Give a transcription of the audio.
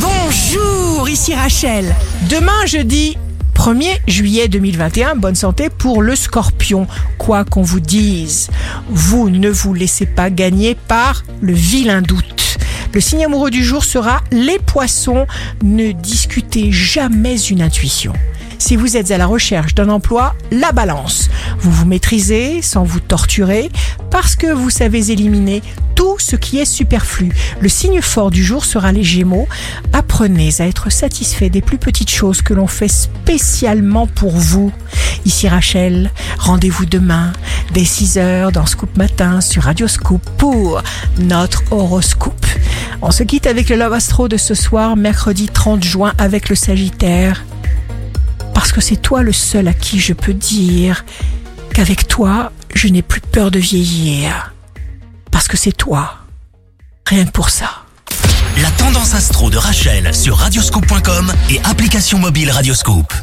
Bonjour, ici Rachel. Demain jeudi 1er juillet 2021, bonne santé pour le scorpion. Quoi qu'on vous dise, vous ne vous laissez pas gagner par le vilain doute. Le signe amoureux du jour sera les poissons. Ne discutez jamais une intuition. Si vous êtes à la recherche d'un emploi, la balance. Vous vous maîtrisez sans vous torturer parce que vous savez éliminer ce qui est superflu. Le signe fort du jour sera les Gémeaux. Apprenez à être satisfait des plus petites choses que l'on fait spécialement pour vous. Ici Rachel, rendez-vous demain dès 6h dans Scoop Matin sur Radio Scoop pour notre horoscope. On se quitte avec le Love Astro de ce soir, mercredi 30 juin avec le Sagittaire. Parce que c'est toi le seul à qui je peux dire qu'avec toi, je n'ai plus peur de vieillir. Parce que c'est toi. Rien pour ça. La tendance astro de Rachel sur radioscope.com et application mobile Radioscope.